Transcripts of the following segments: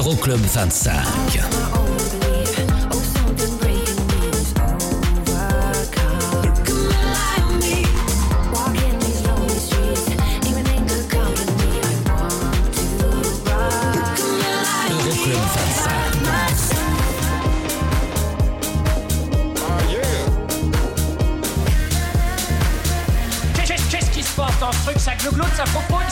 Euroclub 25. Euroclub 25. Qu'est-ce qui se passe dans ce truc Ça ça propose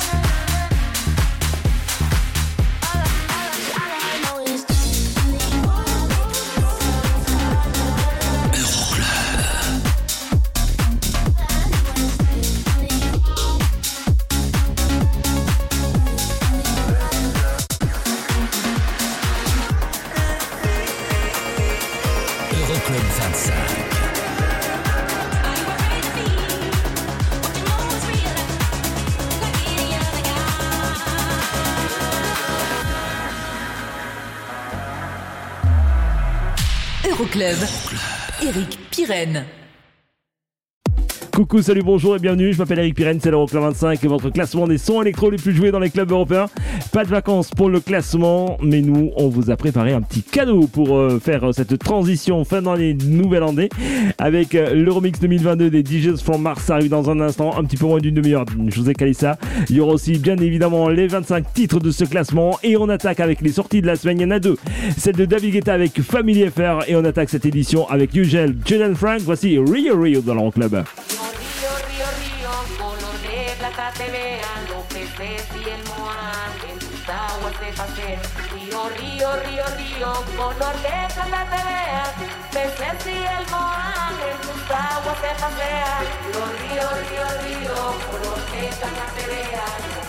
Coucou, salut, bonjour et bienvenue. Je m'appelle Eric Pirenne, c'est l'Euroclub 25 et votre classement des sons électro les plus joués dans les clubs européens. Pas de vacances pour le classement, mais nous, on vous a préparé un petit cadeau pour euh, faire euh, cette transition fin d'année, nouvelle année avec euh, l'Euromix 2022 des DJs from Mars. Ça arrive dans un instant, un petit peu moins d'une demi-heure. Je vous ai calé ça. Il y aura aussi bien évidemment les 25 titres de ce classement et on attaque avec les sorties de la semaine. Il y en a deux. Celle de David Guetta avec Family FR et on attaque cette édition avec Ugel, Jaden Frank. Voici Rio Rio dans l'Euroclub. Color plata te vean los peces y el moán en tus aguas de paseo. Río, río, río, río, color de plata te vean peces y el moán en tus aguas de pasean. Río, río, río, río, color de plata te vean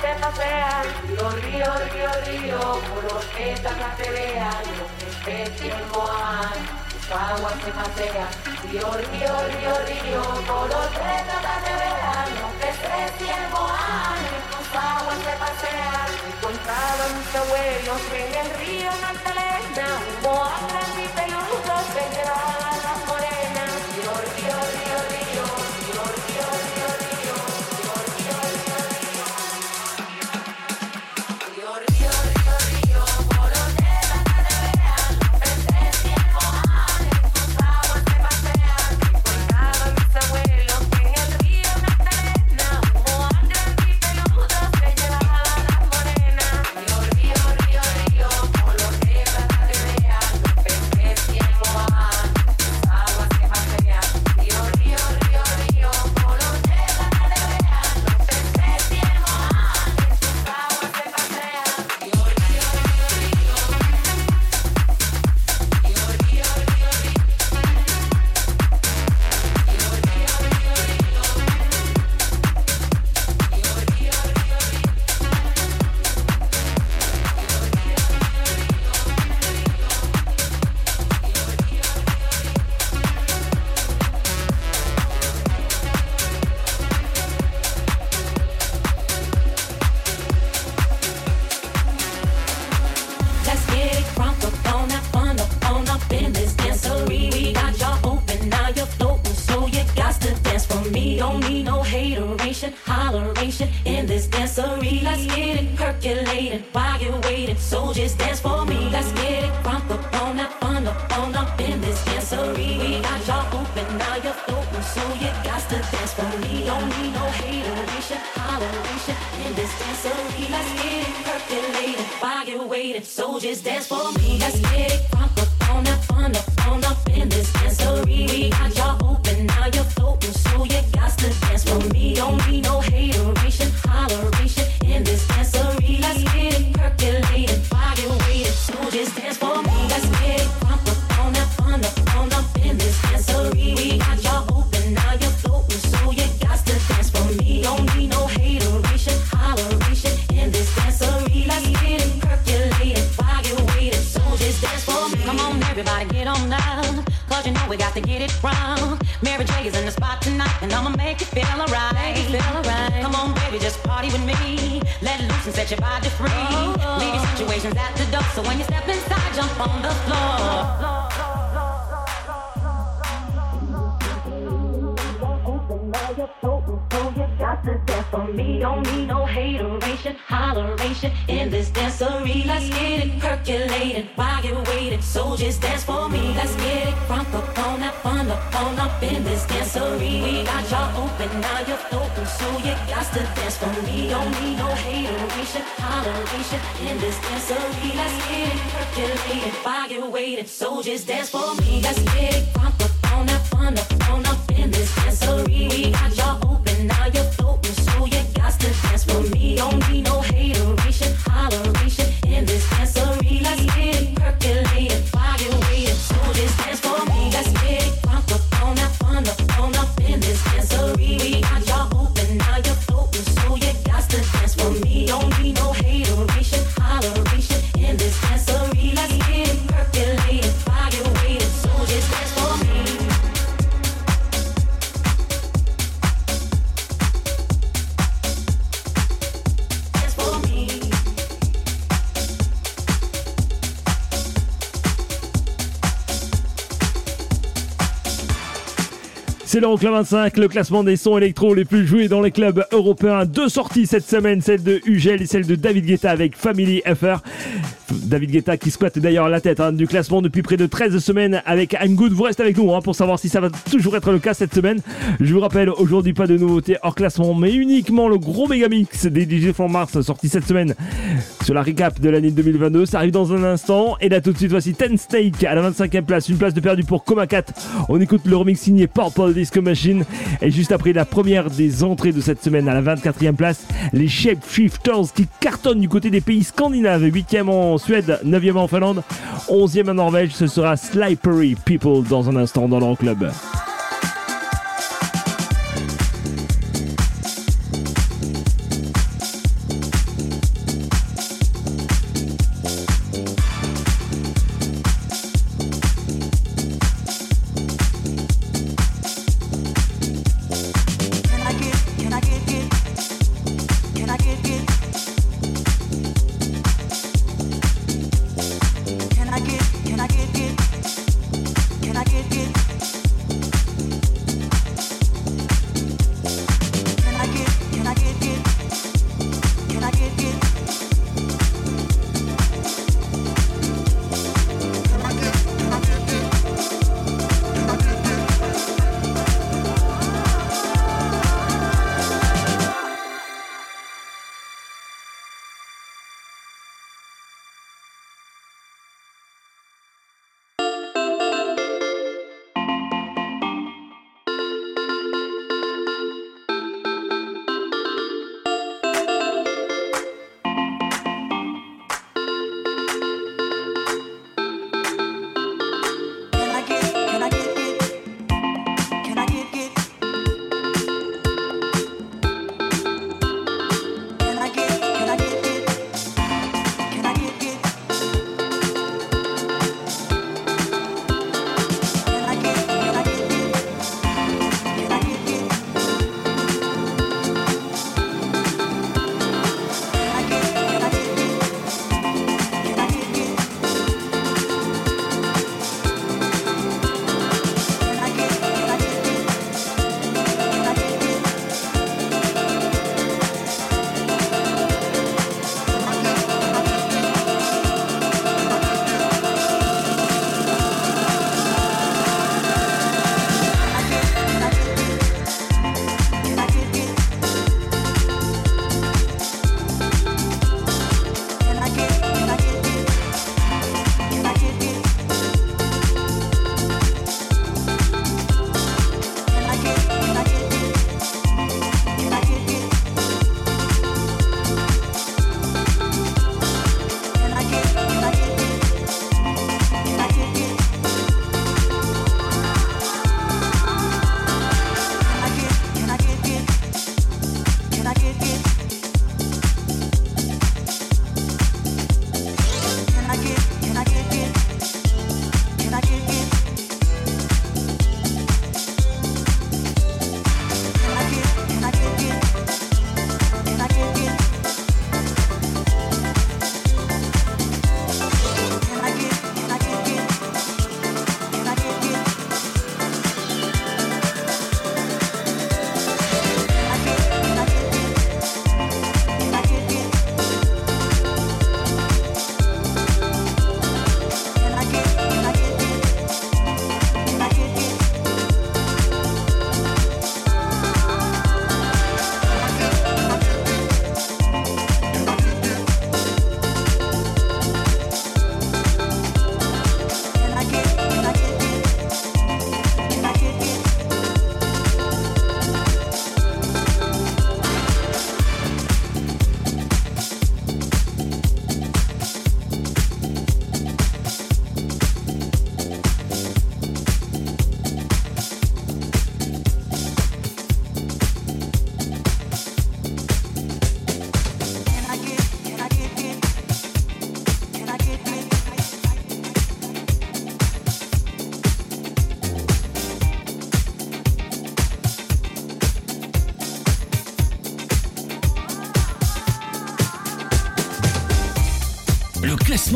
se pasean, los ríos, ríos, ríos, por los petas las pelean, los especies moan, sus aguas se pasean, río, río, río, río, por los petas las pelean, los especies moan, sus aguas se pasean, encontraron mis abuelos en el río Magdalena, un moan grande y peludo se quedaba. C'est l'Euroclub 25, le classement des sons électro les plus joués dans les clubs européens. Deux sorties cette semaine, celle de Ugel et celle de David Guetta avec Family FR. David Guetta qui squatte d'ailleurs la tête hein, du classement depuis près de 13 semaines avec I'm Good. Vous restez avec nous hein, pour savoir si ça va toujours être le cas cette semaine. Je vous rappelle, aujourd'hui pas de nouveautés hors classement, mais uniquement le gros méga mix des DJ From Mars sorti cette semaine sur la recap de l'année 2022. Ça arrive dans un instant. Et là tout de suite, voici Ten stake à la 25e place, une place de perdu pour Coma 4. On écoute le remix signé Purple Disco. Machine. Et juste après la première des entrées de cette semaine à la 24e place, les Shapeshifters qui cartonnent du côté des pays scandinaves, 8e en Suède, 9e en Finlande, 11e en Norvège, ce sera Slippery People dans un instant dans leur club.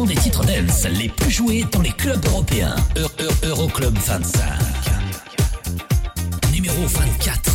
Des titres dance les plus joués dans les clubs européens. Euro- Euro- Euroclub 25. Numéro 24.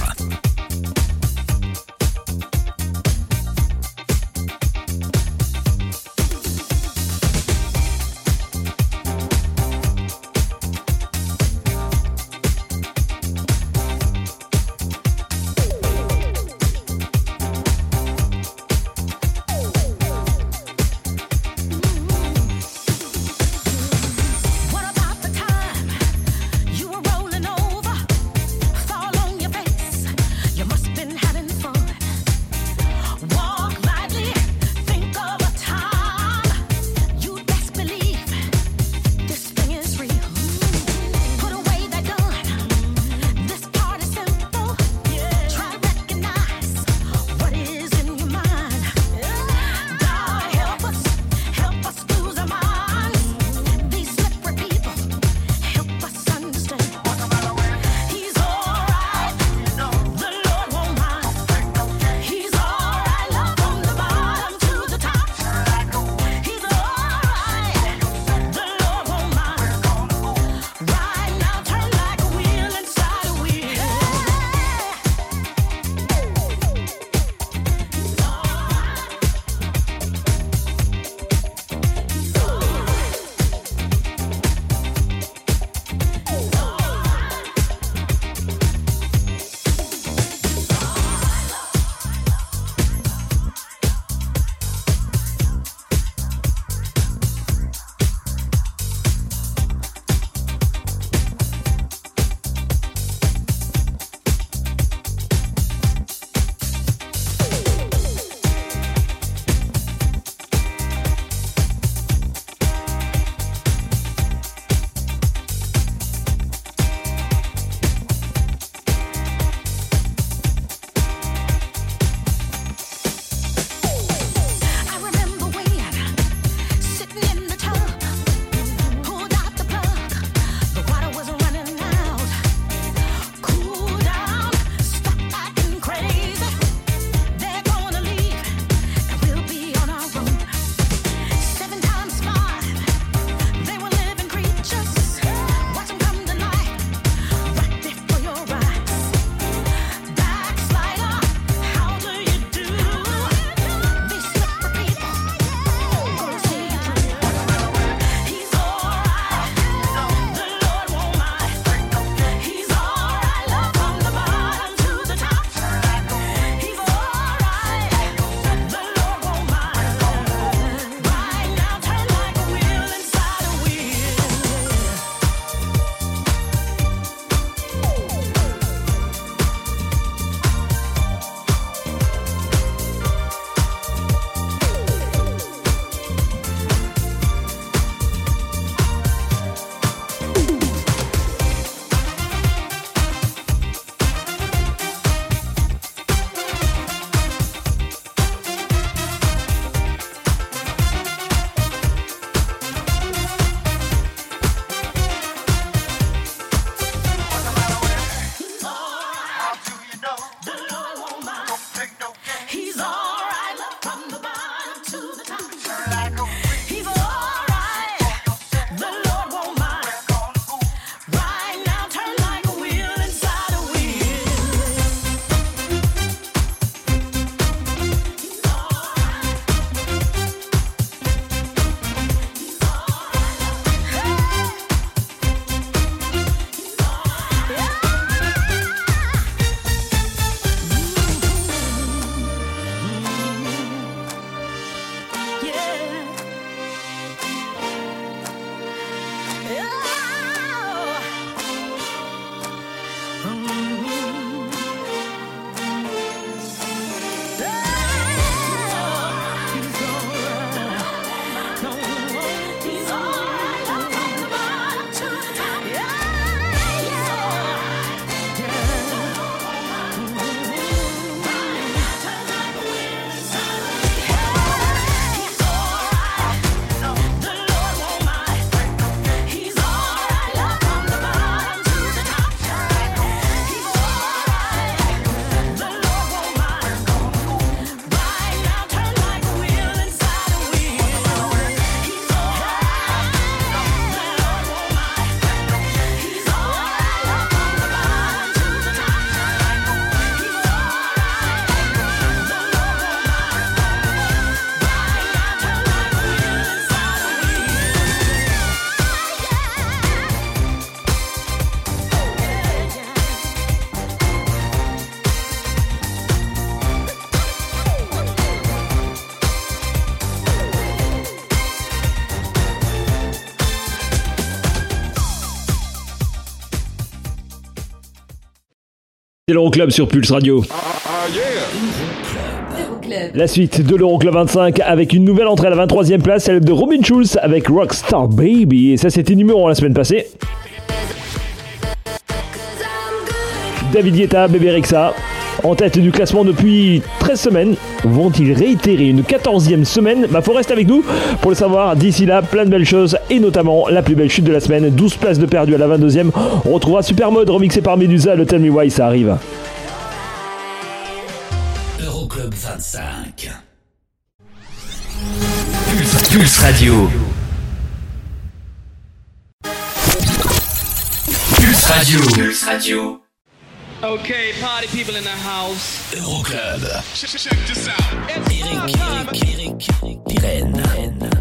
C'est l'Euroclub sur Pulse Radio. La suite de l'Euroclub 25 avec une nouvelle entrée à la 23e place, celle de Robin Schulz avec Rockstar Baby. Et ça, c'était numéro 1 la semaine passée. David Guetta, Bébé Rexa, en tête du classement depuis 13 semaines. Vont-ils réitérer une 14e semaine? Bah, faut rester avec nous pour le savoir. D'ici là, plein de belles choses et notamment la plus belle chute de la semaine 12 places de perdu à la 22e. On retrouvera Supermode remixé par Medusa, le Tell Me Why, ça arrive. Euroclub 25. Pulse, Pulse Radio. Pulse Radio. Pulse Radio. Okay, party people in the house. Euroclub. Eric, Eric, Eric, Eric, Pirenne. Numéro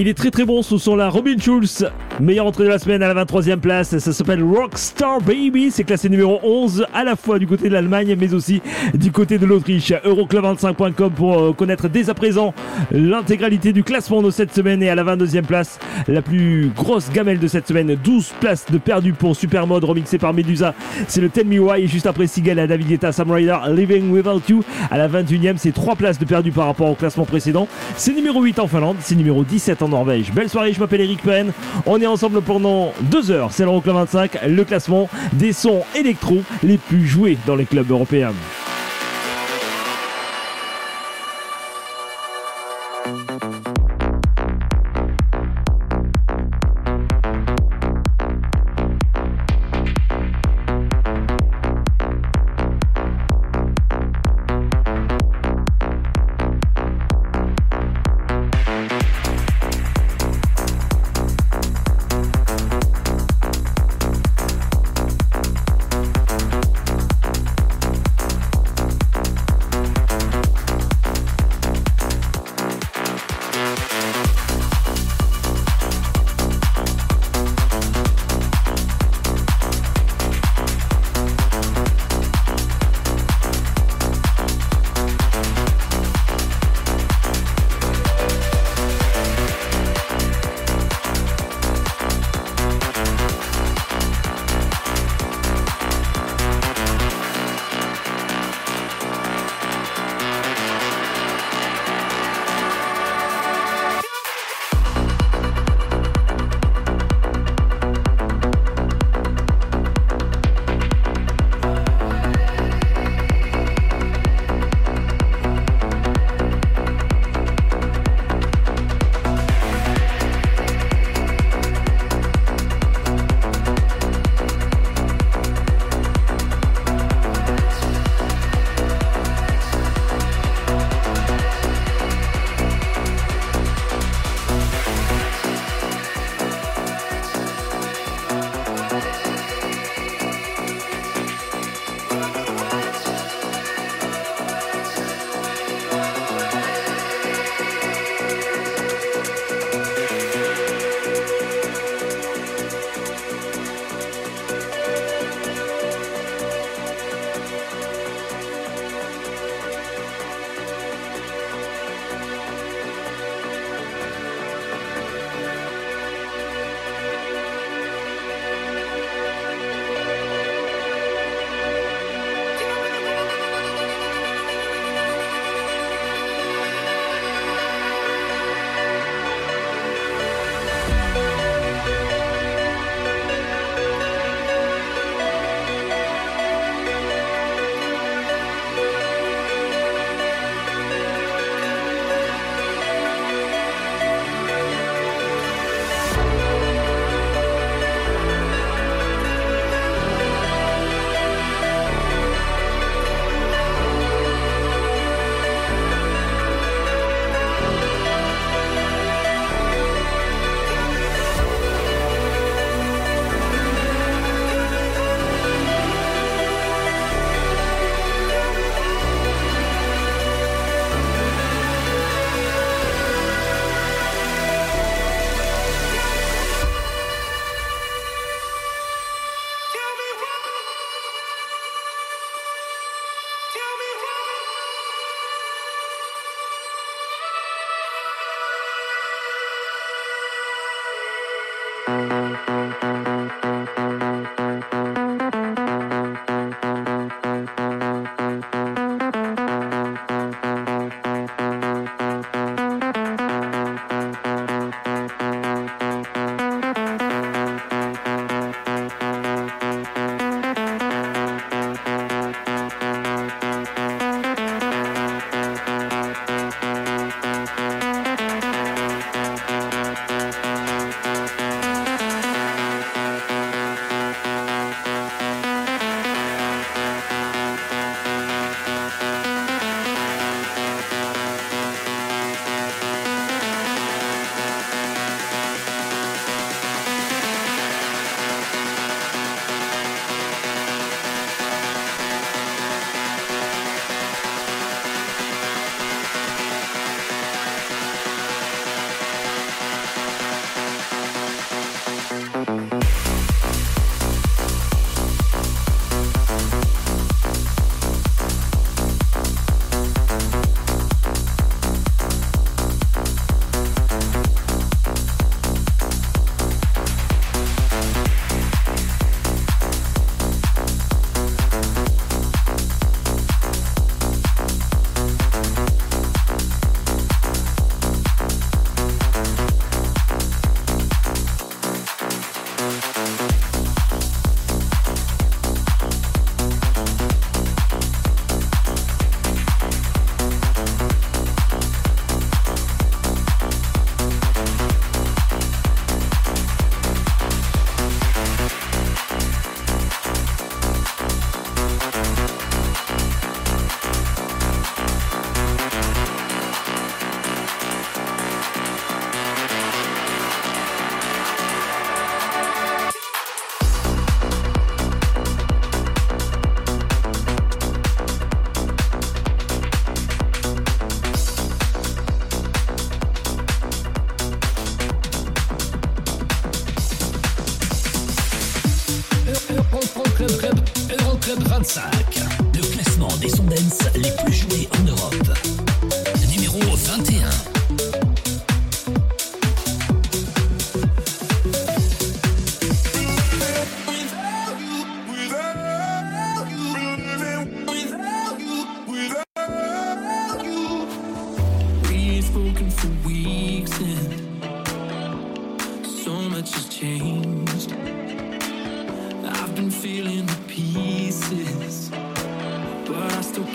Il est très très bon ce son là, Robin Schulz Meilleure entrée de la semaine à la 23e place, ça s'appelle Rockstar Baby, c'est classé numéro 11 à la fois du côté de l'Allemagne mais aussi du côté de l'Autriche. Euroclub25.com pour euh, connaître dès à présent l'intégralité du classement de cette semaine et à la 22e place, la plus grosse gamelle de cette semaine, 12 places de perdu pour Supermode remixé par Medusa, c'est le Tell Me Why et juste après Sigel à David Guetta, Sam Ryder, Living Without You à la 21e, c'est 3 places de perdu par rapport au classement précédent. C'est numéro 8 en Finlande, c'est numéro 17 en Norvège. Belle soirée, je m'appelle Eric Penn. On est ensemble pendant 2 heures. C'est l'Euroclub 25, le classement des sons électro les plus joués dans les clubs européens.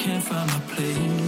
can't find my place.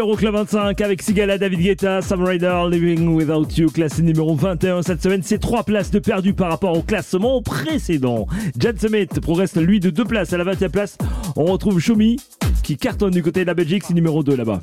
l'Euroclub 25 avec Sigala, David Guetta, Sam Ryder, Living Without You, classé numéro 21 cette semaine. C'est trois places de perdu par rapport au classement précédent. Jan Smith progresse lui de deux places à la 20e place. On retrouve Choumi qui cartonne du côté de la Belgique, c'est numéro 2 là-bas.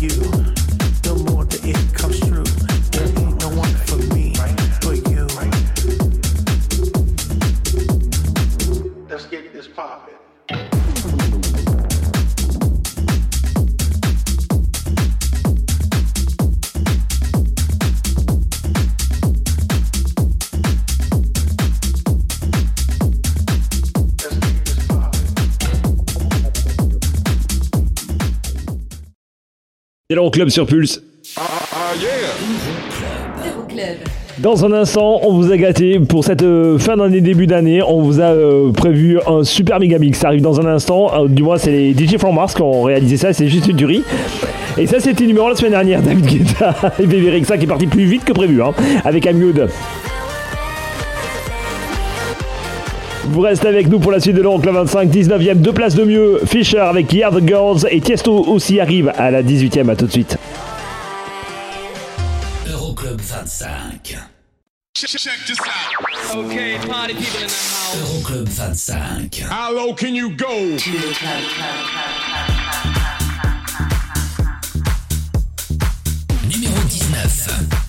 you. Club sur Pulse. Dans un instant, on vous a gâté pour cette euh, fin d'année, début d'année. On vous a euh, prévu un super méga mix. Ça arrive dans un instant. Euh, du moins, c'est les DJ From Mars qui ont réalisé ça. C'est juste du riz. Et ça, c'était numéro la semaine dernière. David Guetta et Bébé Rexa qui est parti plus vite que prévu hein, avec Amiud. Vous restez avec nous pour la suite de l'Euroclub 25, 19e, deux places de mieux. Fischer avec Yard Girls et Tiesto aussi arrive à la 18e. À tout de suite. Euroclub 25. Check this out. Party people in the house. Euroclub 25. How low can you go? Numéro 19.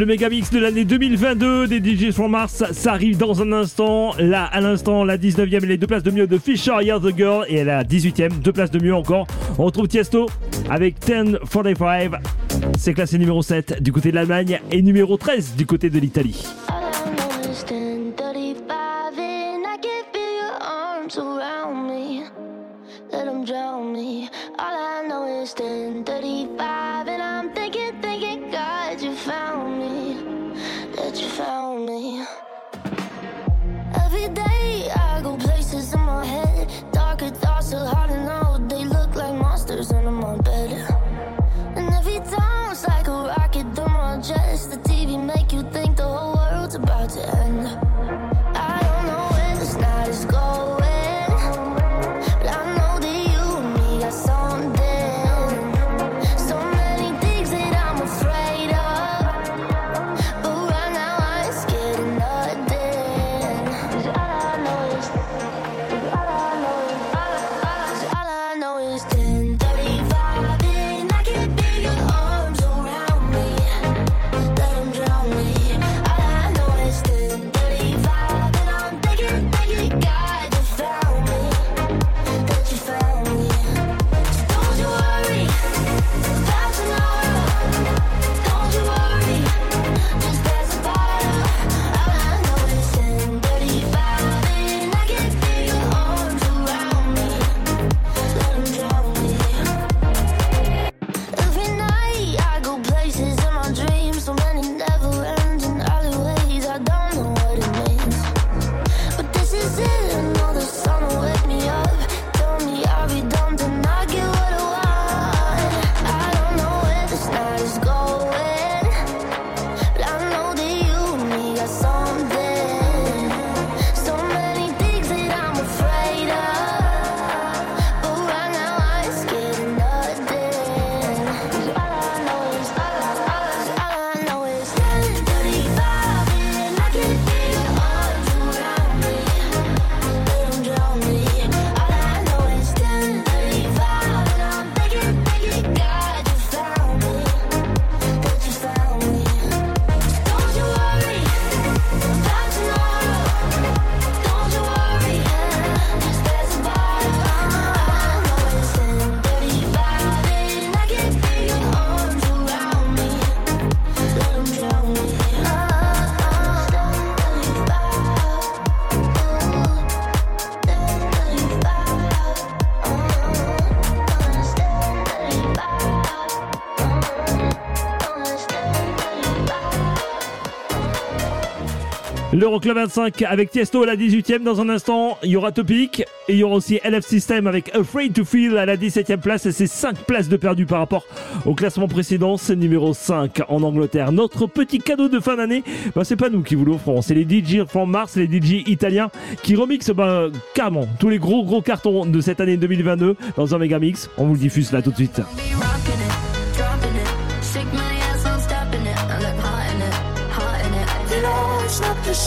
Le Megamix de l'année 2022 des DJs sur Mars, ça arrive dans un instant. Là, à l'instant, la 19e, les deux places de mieux de Fisher Here the Girl. Et la 18e, deux places de mieux encore. On retrouve Tiesto avec 1045. C'est classé numéro 7 du côté de l'Allemagne et numéro 13 du côté de l'Italie. L'Euroclub 25 avec Tiesto à la 18ème. Dans un instant, il y aura Topic. Et il y aura aussi LF System avec Afraid to Feel à la 17ème place. Et c'est 5 places de perdu par rapport au classement précédent. C'est numéro 5 en Angleterre. Notre petit cadeau de fin d'année, bah, c'est pas nous qui vous l'offrons. C'est les DJ from Mars, les DJ italiens qui remixent bah, carrément tous les gros gros cartons de cette année 2022 dans un méga mix. On vous le diffuse là tout de suite.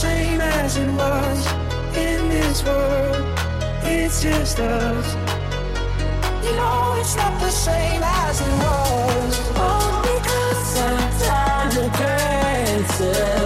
same as it was in this world. It's just us. You know it's not the same as it was. Oh, because sometimes it gets.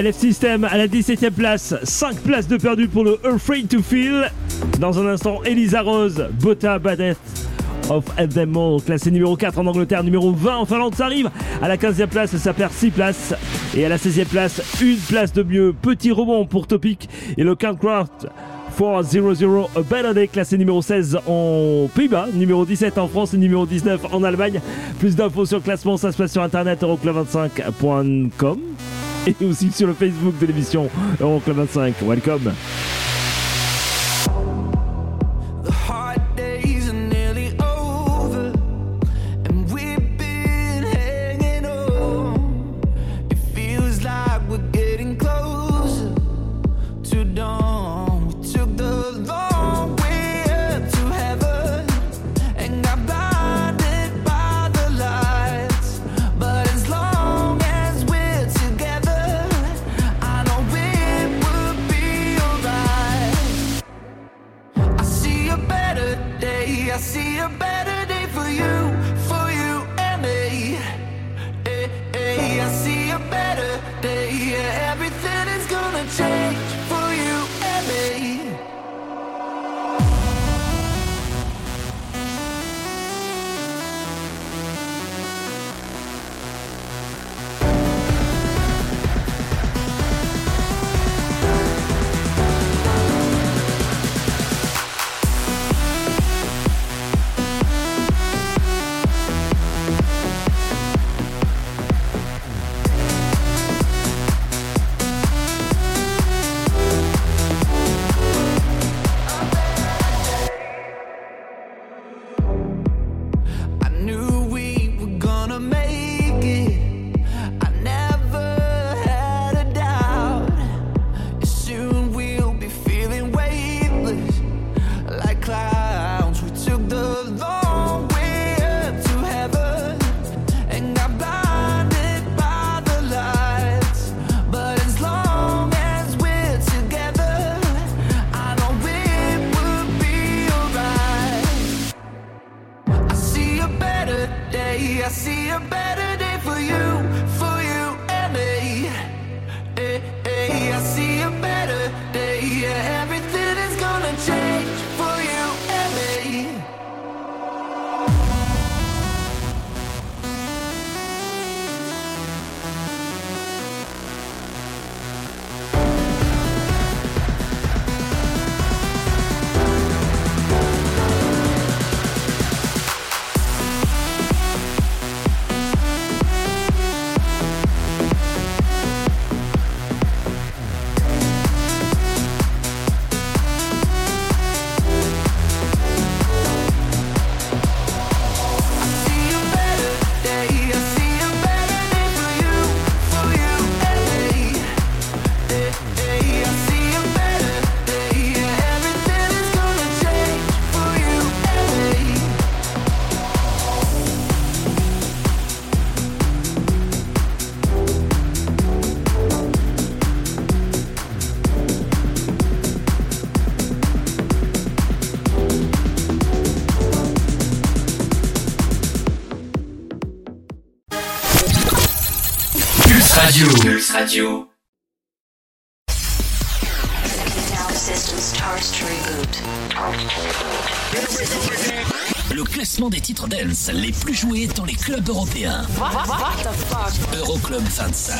LF System à la 17ème place, 5 places de perdu pour le Afraid to Feel. Dans un instant, Elisa Rose, Bota Badette. of Them All, classé numéro 4 en Angleterre, numéro 20 en Finlande. Ça arrive à la 15e place, ça perd 6 places. Et à la 16e place, une place de mieux. Petit rebond pour Topic et le Countcraft 400 A Better Day, classé numéro 16 en Pays-Bas, numéro 17 en France et numéro 19 en Allemagne. Plus d'infos sur le classement, ça se passe sur internet euroclub25.com et aussi sur le Facebook de l'émission Euroclub 25. Welcome. Radio. Le classement des titres dance les plus joués dans les clubs européens. What, the fuck? Euroclub 25.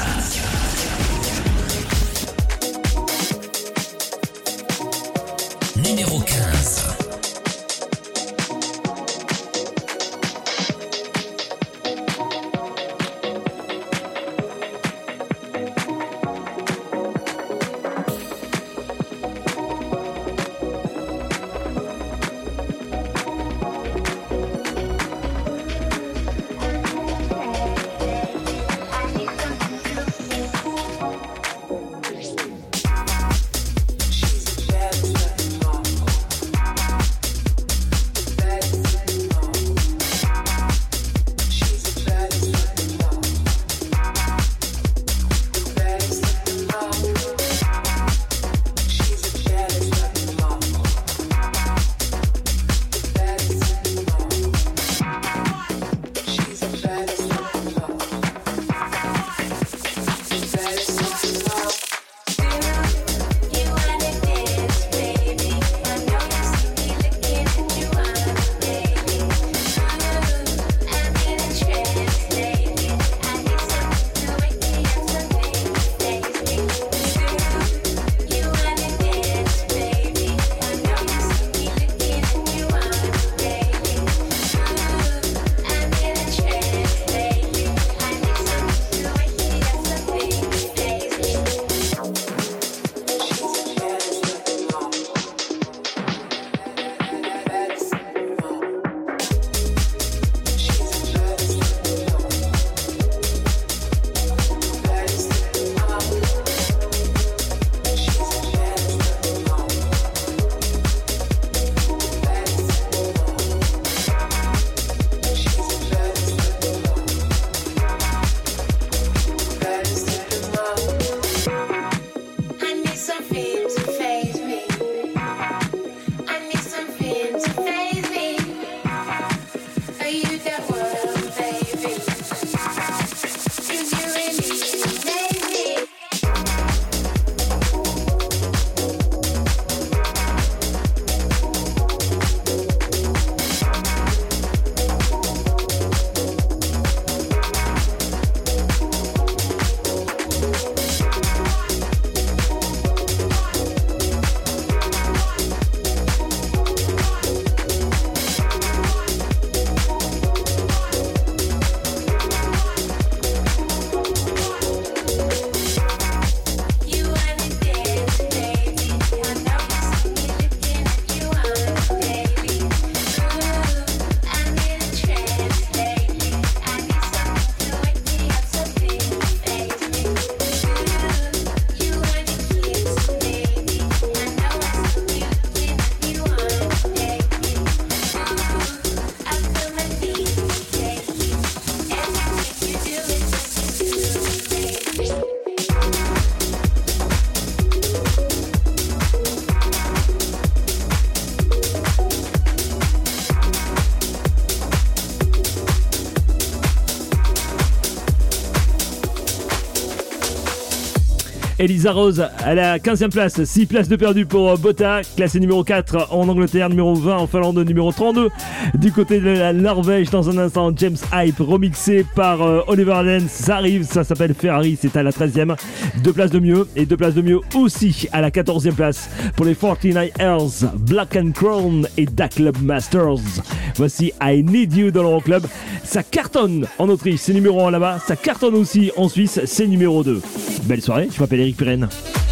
Elisa Rose à la 15e place, 6 places de perdu pour euh, Botta, classé numéro 4 en Angleterre, numéro 20 en Finlande, numéro 32 du côté de la Norvège. Dans un instant, James Hype remixé par euh, Oliver Lenz, ça arrive, ça s'appelle Ferrari, c'est à la 13e. Deux places de mieux et deux places de mieux aussi à la 14e place pour les 49 Ers, Black and Crown et Da Club Masters. Voici I Need You dans l'Euroclub. Ça cartonne en Autriche, c'est numéro 1 là-bas. Ça cartonne aussi en Suisse, c'est numéro 2. Belle soirée, je m'appelle Eric Pirenne.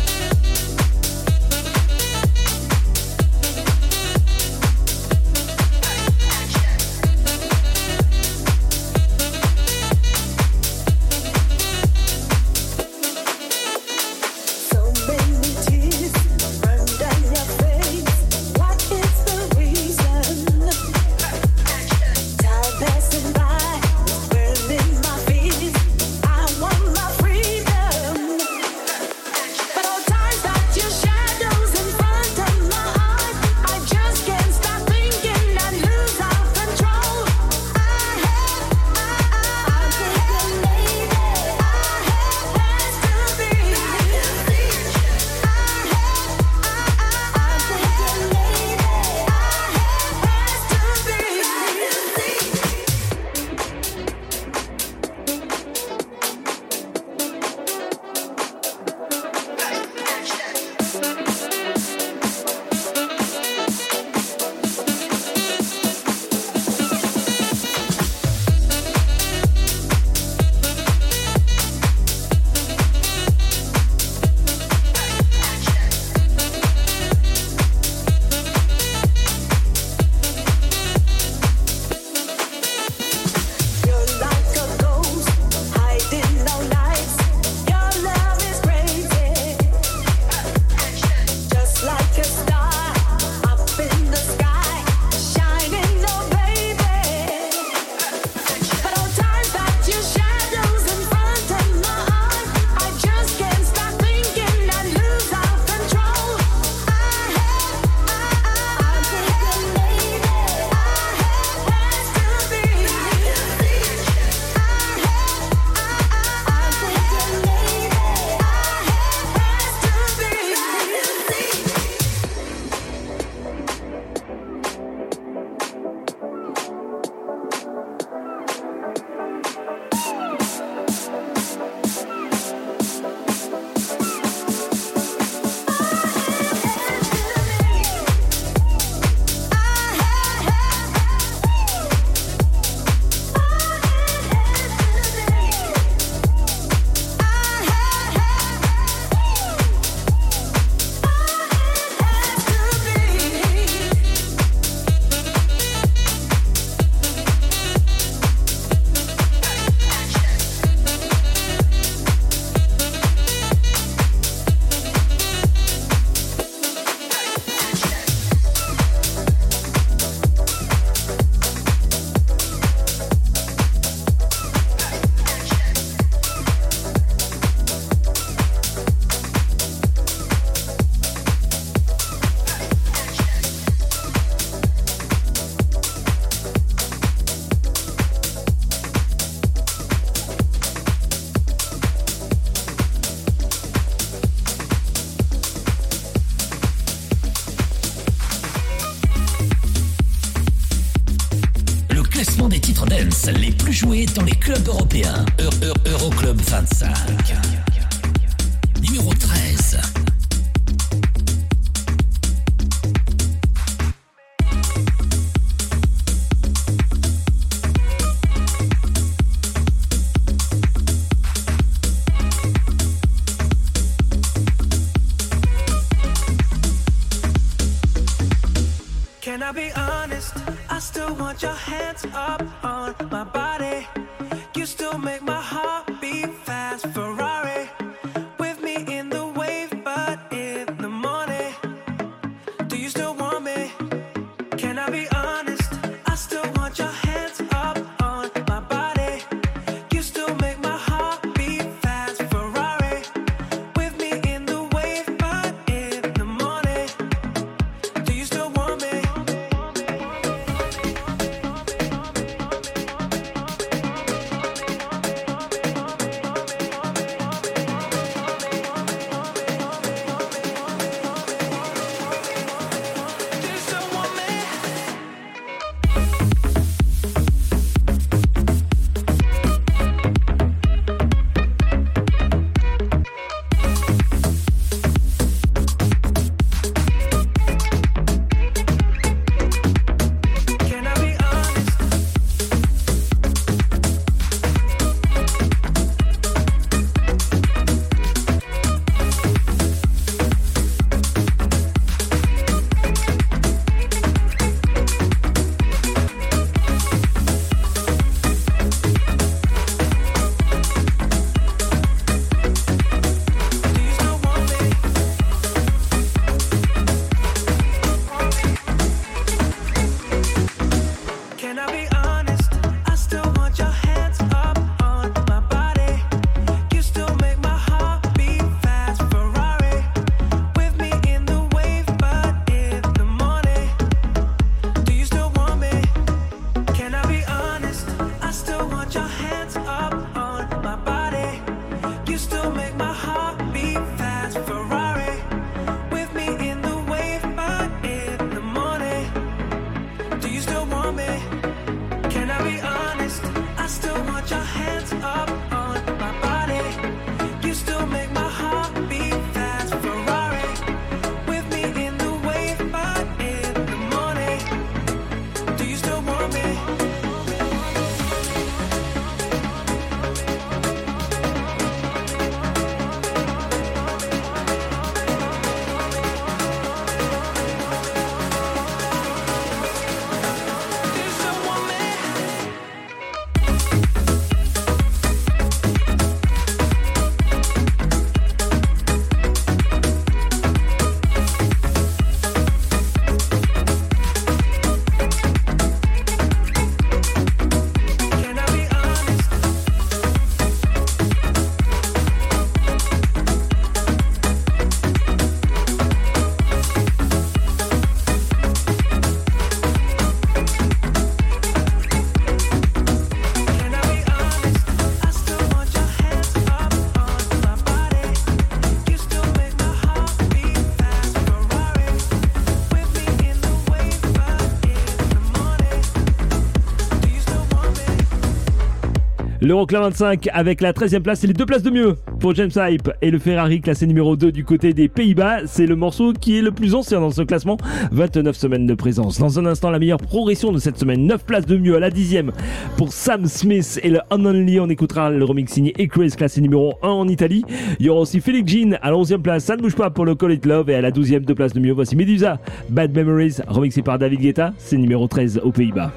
L'Euroclub 25 avec la 13e place, c'est les deux places de mieux pour James Hype et le Ferrari classé numéro 2 du côté des Pays-Bas. C'est le morceau qui est le plus ancien dans ce classement. 29 semaines de présence. Dans un instant, la meilleure progression de cette semaine. 9 places de mieux à la 10e pour Sam Smith et le Unonly. On écoutera le remix signé Chris classé numéro 1 en Italie. Il y aura aussi Felix Jean à la 11e place. Ça ne bouge pas pour le Call It Love et à la 12e, deux places de mieux. Voici Medusa, Bad Memories, remixé par David Guetta. C'est numéro 13 aux Pays-Bas.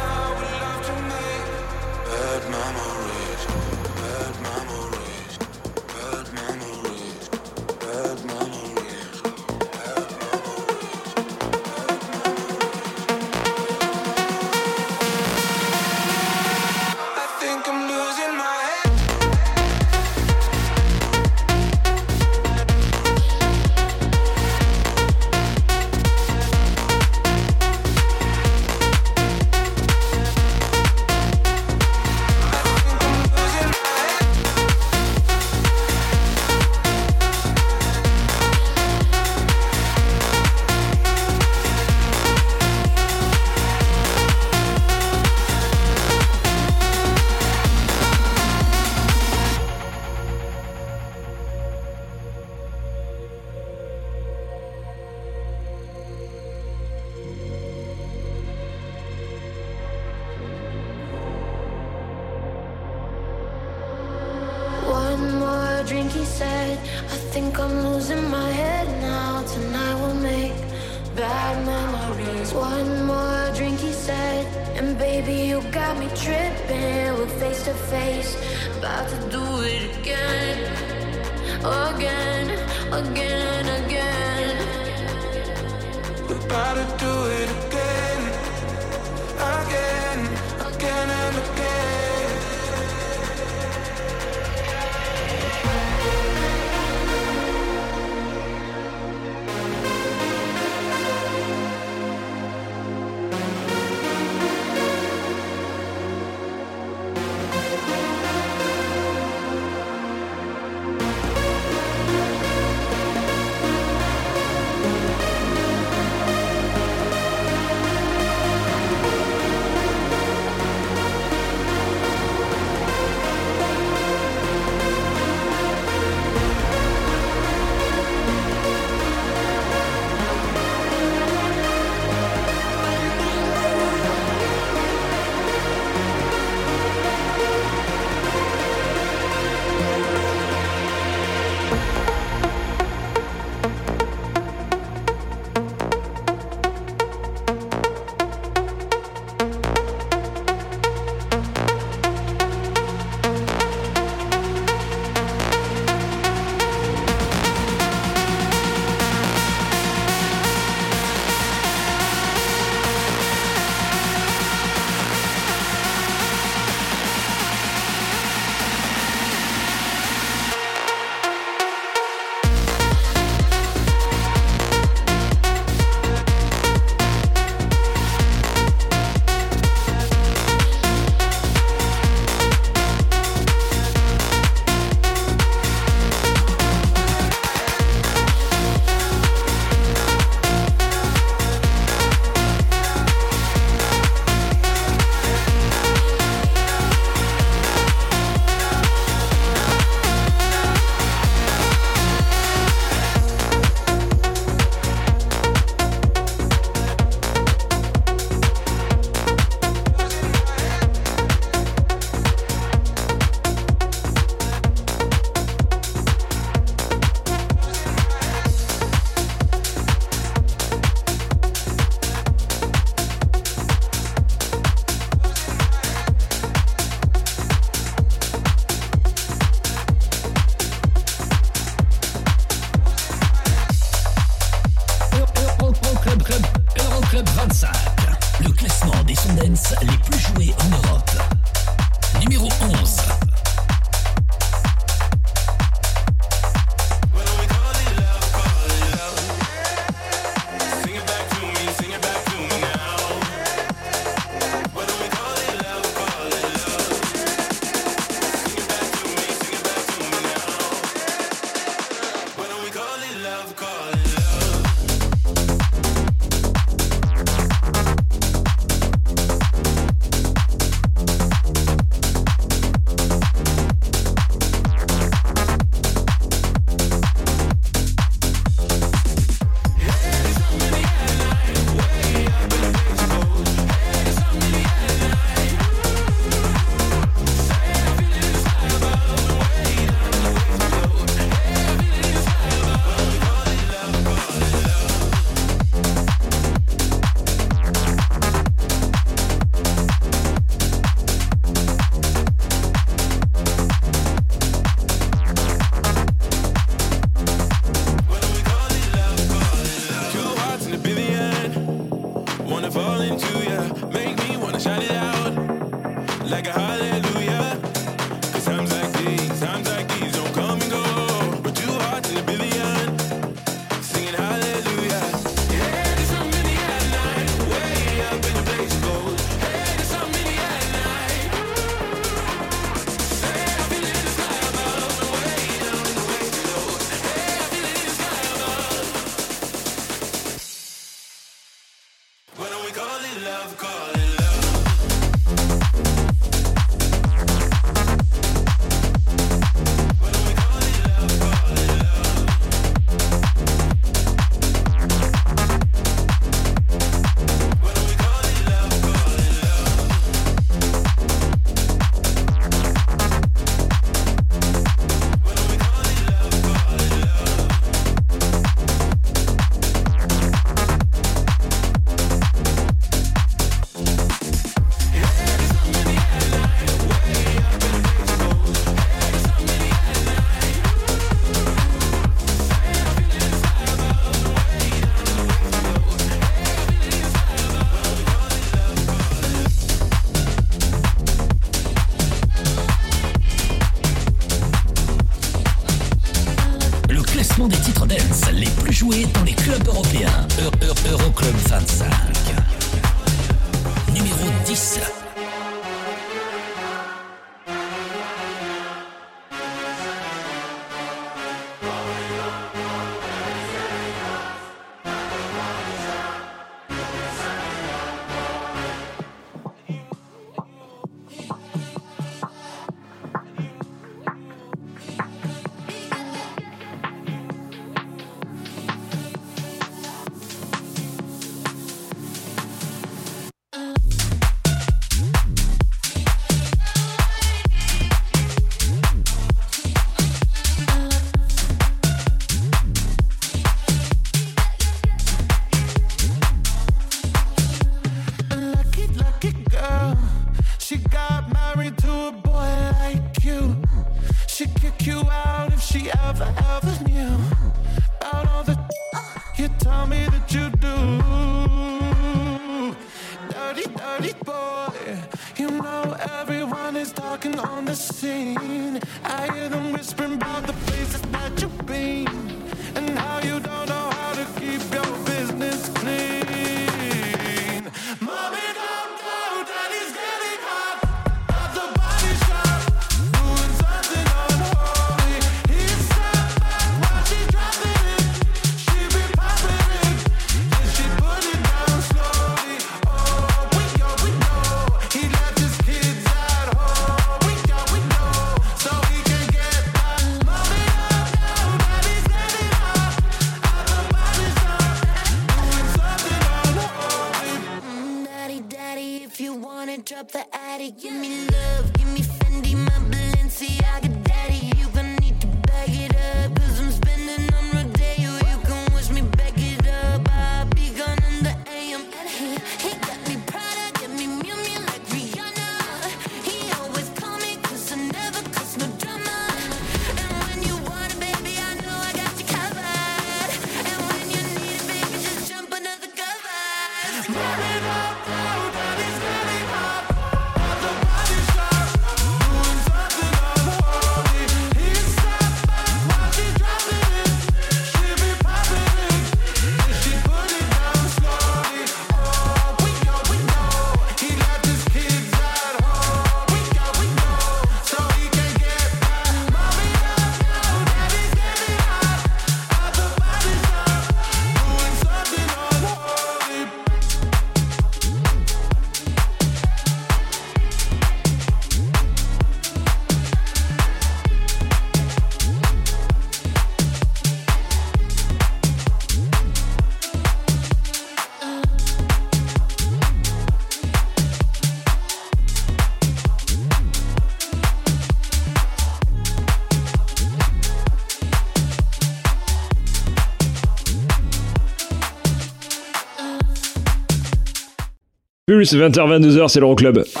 Pulse, 20h-22h, c'est l'Euroclub. Ah.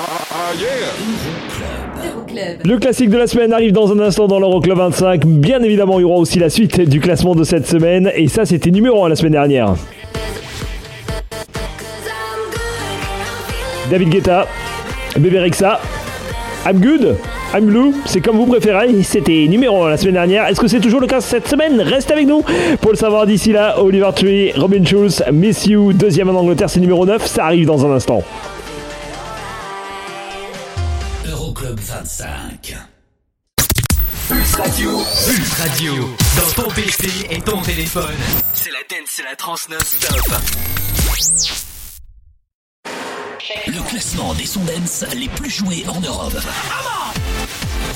Le classique de la semaine arrive dans un instant dans l'Euroclub 25. Bien évidemment, il y aura aussi la suite du classement de cette semaine. Et ça, c'était numéro 1 la semaine dernière. David Guetta, Bébé Rexa, I'm Good. Amulou, c'est comme vous préférez. C'était numéro 1 la semaine dernière. Est-ce que c'est toujours le cas cette semaine? Reste avec nous pour le savoir d'ici là. Oliver Tree, Robin Schulz, Miss You, deuxième en Angleterre, c'est numéro 9. Ça arrive dans un instant. Euroclub 25. Radio. Radio. Dans ton PC et ton téléphone. C'est la dance, c'est la trans non-stop. Le classement des sons les plus joués en Europe.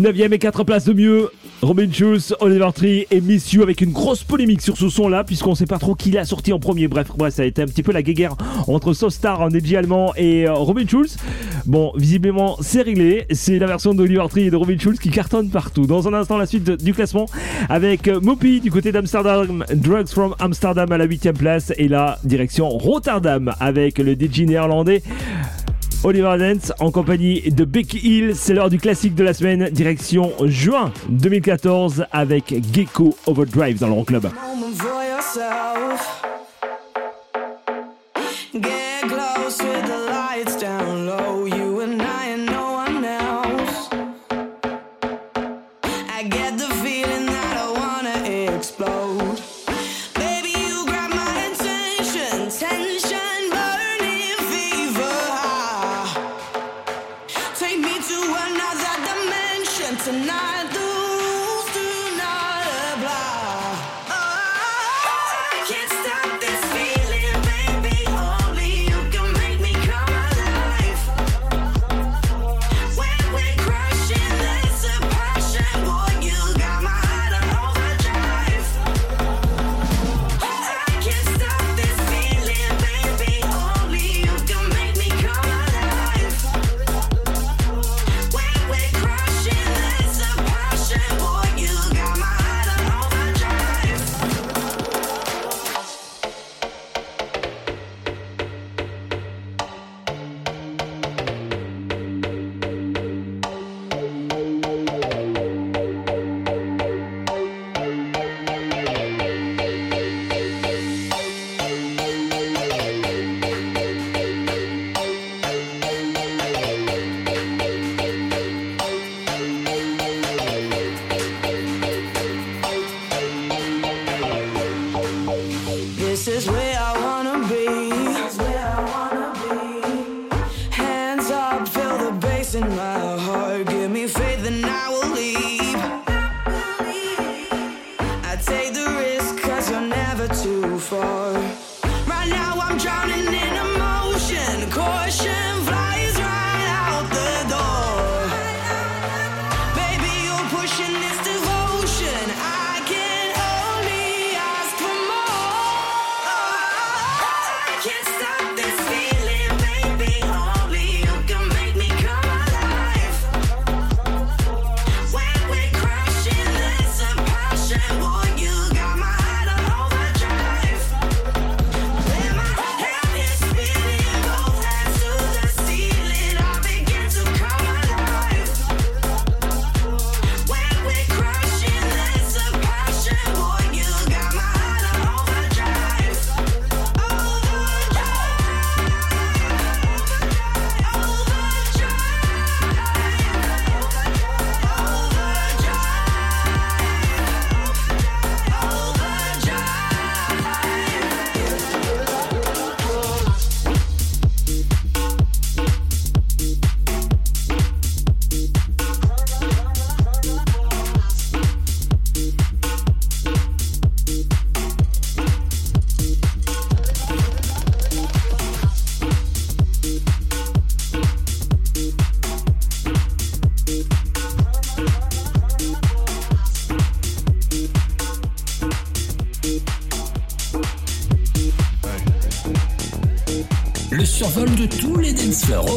9ème et 4 places de mieux. Robin Schulz, Oliver Tree et Miss You avec une grosse polémique sur ce son-là, puisqu'on sait pas trop qui l'a sorti en premier. Bref, bref, ça a été un petit peu la guéguerre entre Sostar, un DJ allemand, et euh, Robin Schulz. Bon, visiblement, c'est réglé. C'est la version d'Oliver Tree et de Robin Schulz qui cartonne partout. Dans un instant, la suite du classement avec euh, Mopi du côté d'Amsterdam, Drugs from Amsterdam à la 8ème place, et là, direction Rotterdam avec le DJ néerlandais. Oliver Dance en compagnie de Becky Hill, c'est l'heure du classique de la semaine, direction juin 2014 avec Gecko Overdrive dans lights down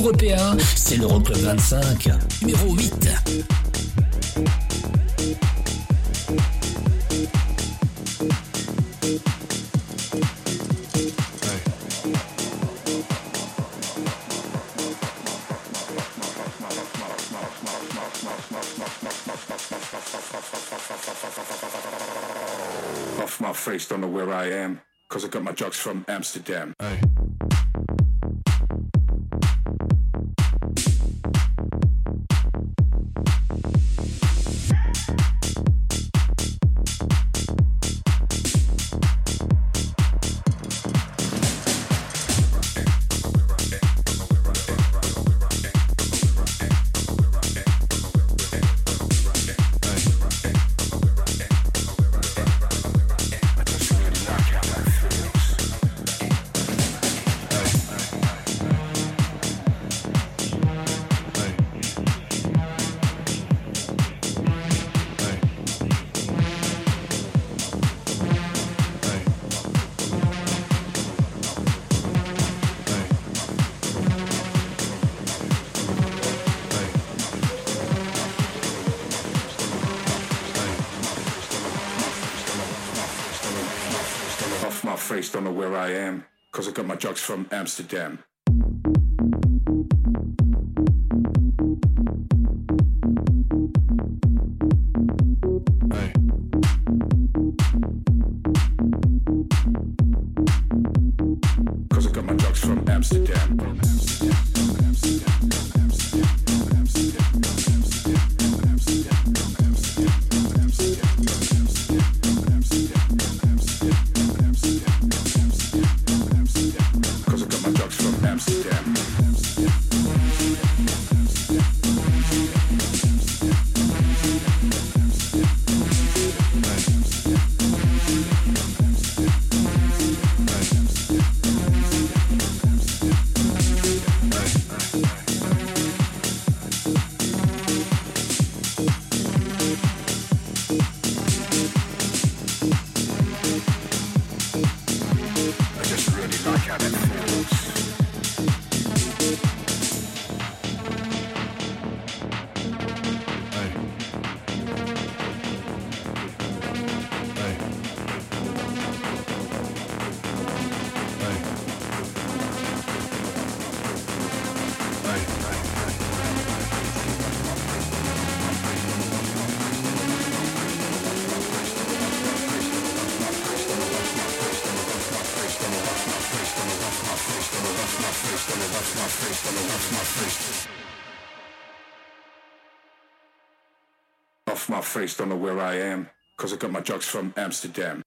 européens, c'est l'Euroclub 25, numéro 8. Off my face, don't know where I am. Cause I got my drugs from Amsterdam. From Amsterdam. I am. Cause I got my drugs from Amsterdam.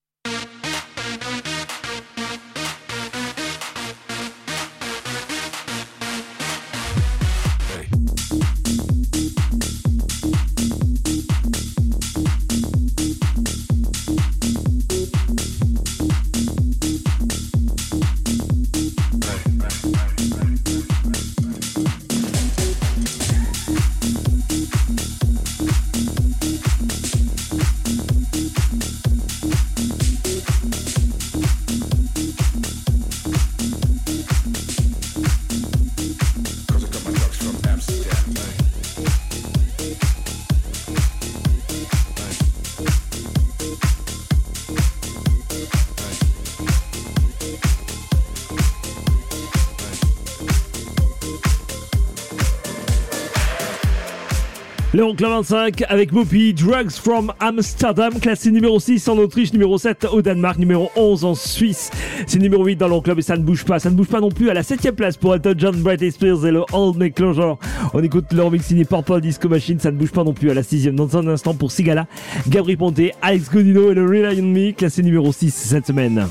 L'Euroclub 25 avec Mopi, Drugs from Amsterdam, classé numéro 6 en Autriche, numéro 7 au Danemark, numéro 11 en Suisse. C'est numéro 8 dans l'Euroclub et ça ne bouge pas. Ça ne bouge pas non plus à la 7ème place pour Elton John, Britney Spears et le Old Me Closure. On écoute leur mix signé Purple Disco Machine, ça ne bouge pas non plus à la 6ème dans un instant pour Sigala, Gabri Ponte, Alex Godino et le Rely on Me, classé numéro 6 cette semaine.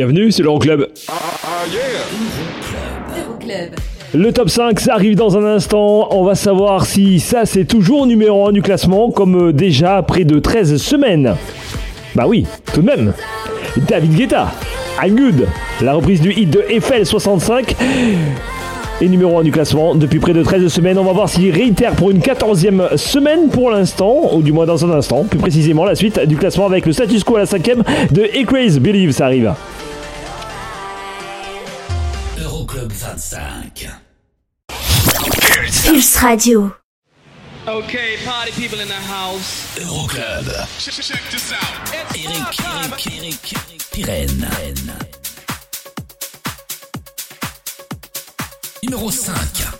Bienvenue, c'est l'Euroclub. Euroclub. Le top 5, ça arrive dans un instant. On va savoir si ça c'est toujours numéro 1 du classement, comme euh, déjà après de 13 semaines. Bah oui, tout de même. David Guetta, I'm Good, la reprise du hit de Eiffel 65 est numéro 1 du classement depuis près de 13 semaines. On va voir s'il réitère pour une 14e semaine pour l'instant, ou du moins dans un instant, plus précisément la suite du classement avec le status quo à la 5e de Equaze Believe, ça arrive. 25. Pulse Radio. Okay, party people in the house. Euroclub. Check this out. Eric, Eric, Eric, Eric, Pirenne. Numéro 5.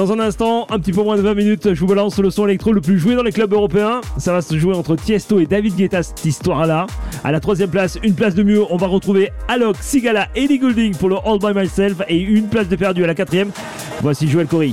Dans un instant, un petit peu moins de 20 minutes, je vous balance le son électro le plus joué dans les clubs européens. Ça va se jouer entre Tiesto et David Guetta, cette histoire-là. À la troisième place, une place de mieux, on va retrouver Alok, Sigala et Ellie Goulding pour le All By Myself. Et une place de perdu à la quatrième. Voici Joël Corey.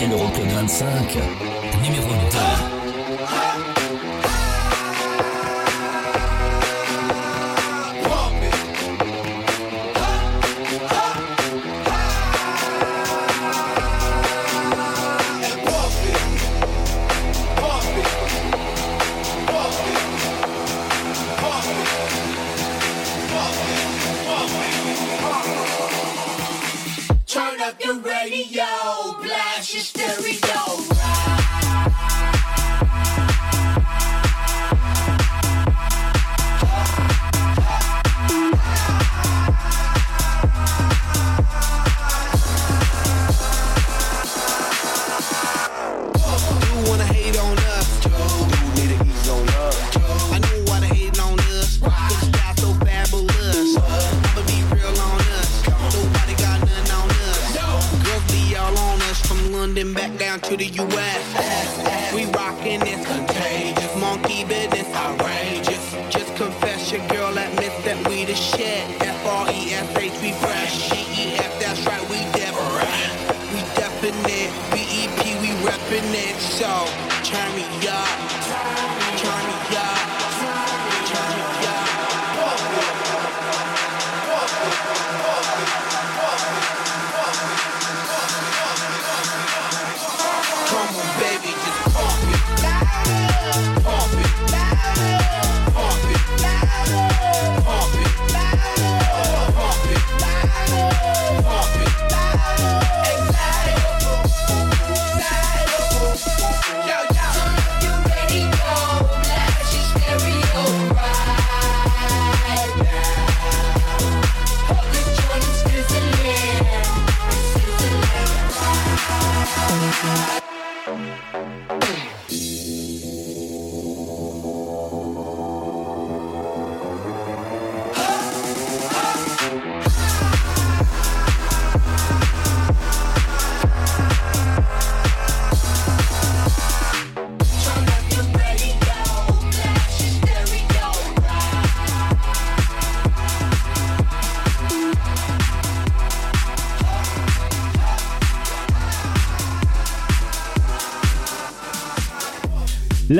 c'est le 25, numéro 2.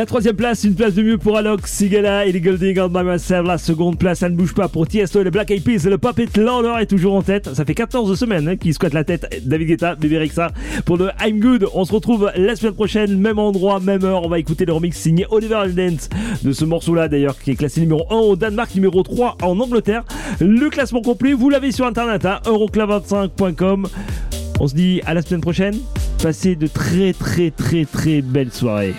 La troisième place, une place de mieux pour Alok, Sigala et les Golding on by myself. La seconde place, ça ne bouge pas pour Tiesto et les Black Eyed Peas. Le Puppet Lawler est toujours en tête. Ça fait 14 semaines hein, qu'il squatte la tête. David Guetta, Bébé Rexa pour le I'm Good. On se retrouve la semaine prochaine, même endroit, même heure. On va écouter le remix signé Oliver Dance de ce morceau-là d'ailleurs qui est classé numéro 1 au Danemark, numéro 3 en Angleterre. Le classement complet, vous l'avez sur internet, hein, euroclub25.com. On se dit à la semaine prochaine. Passez de très très très très belles soirées.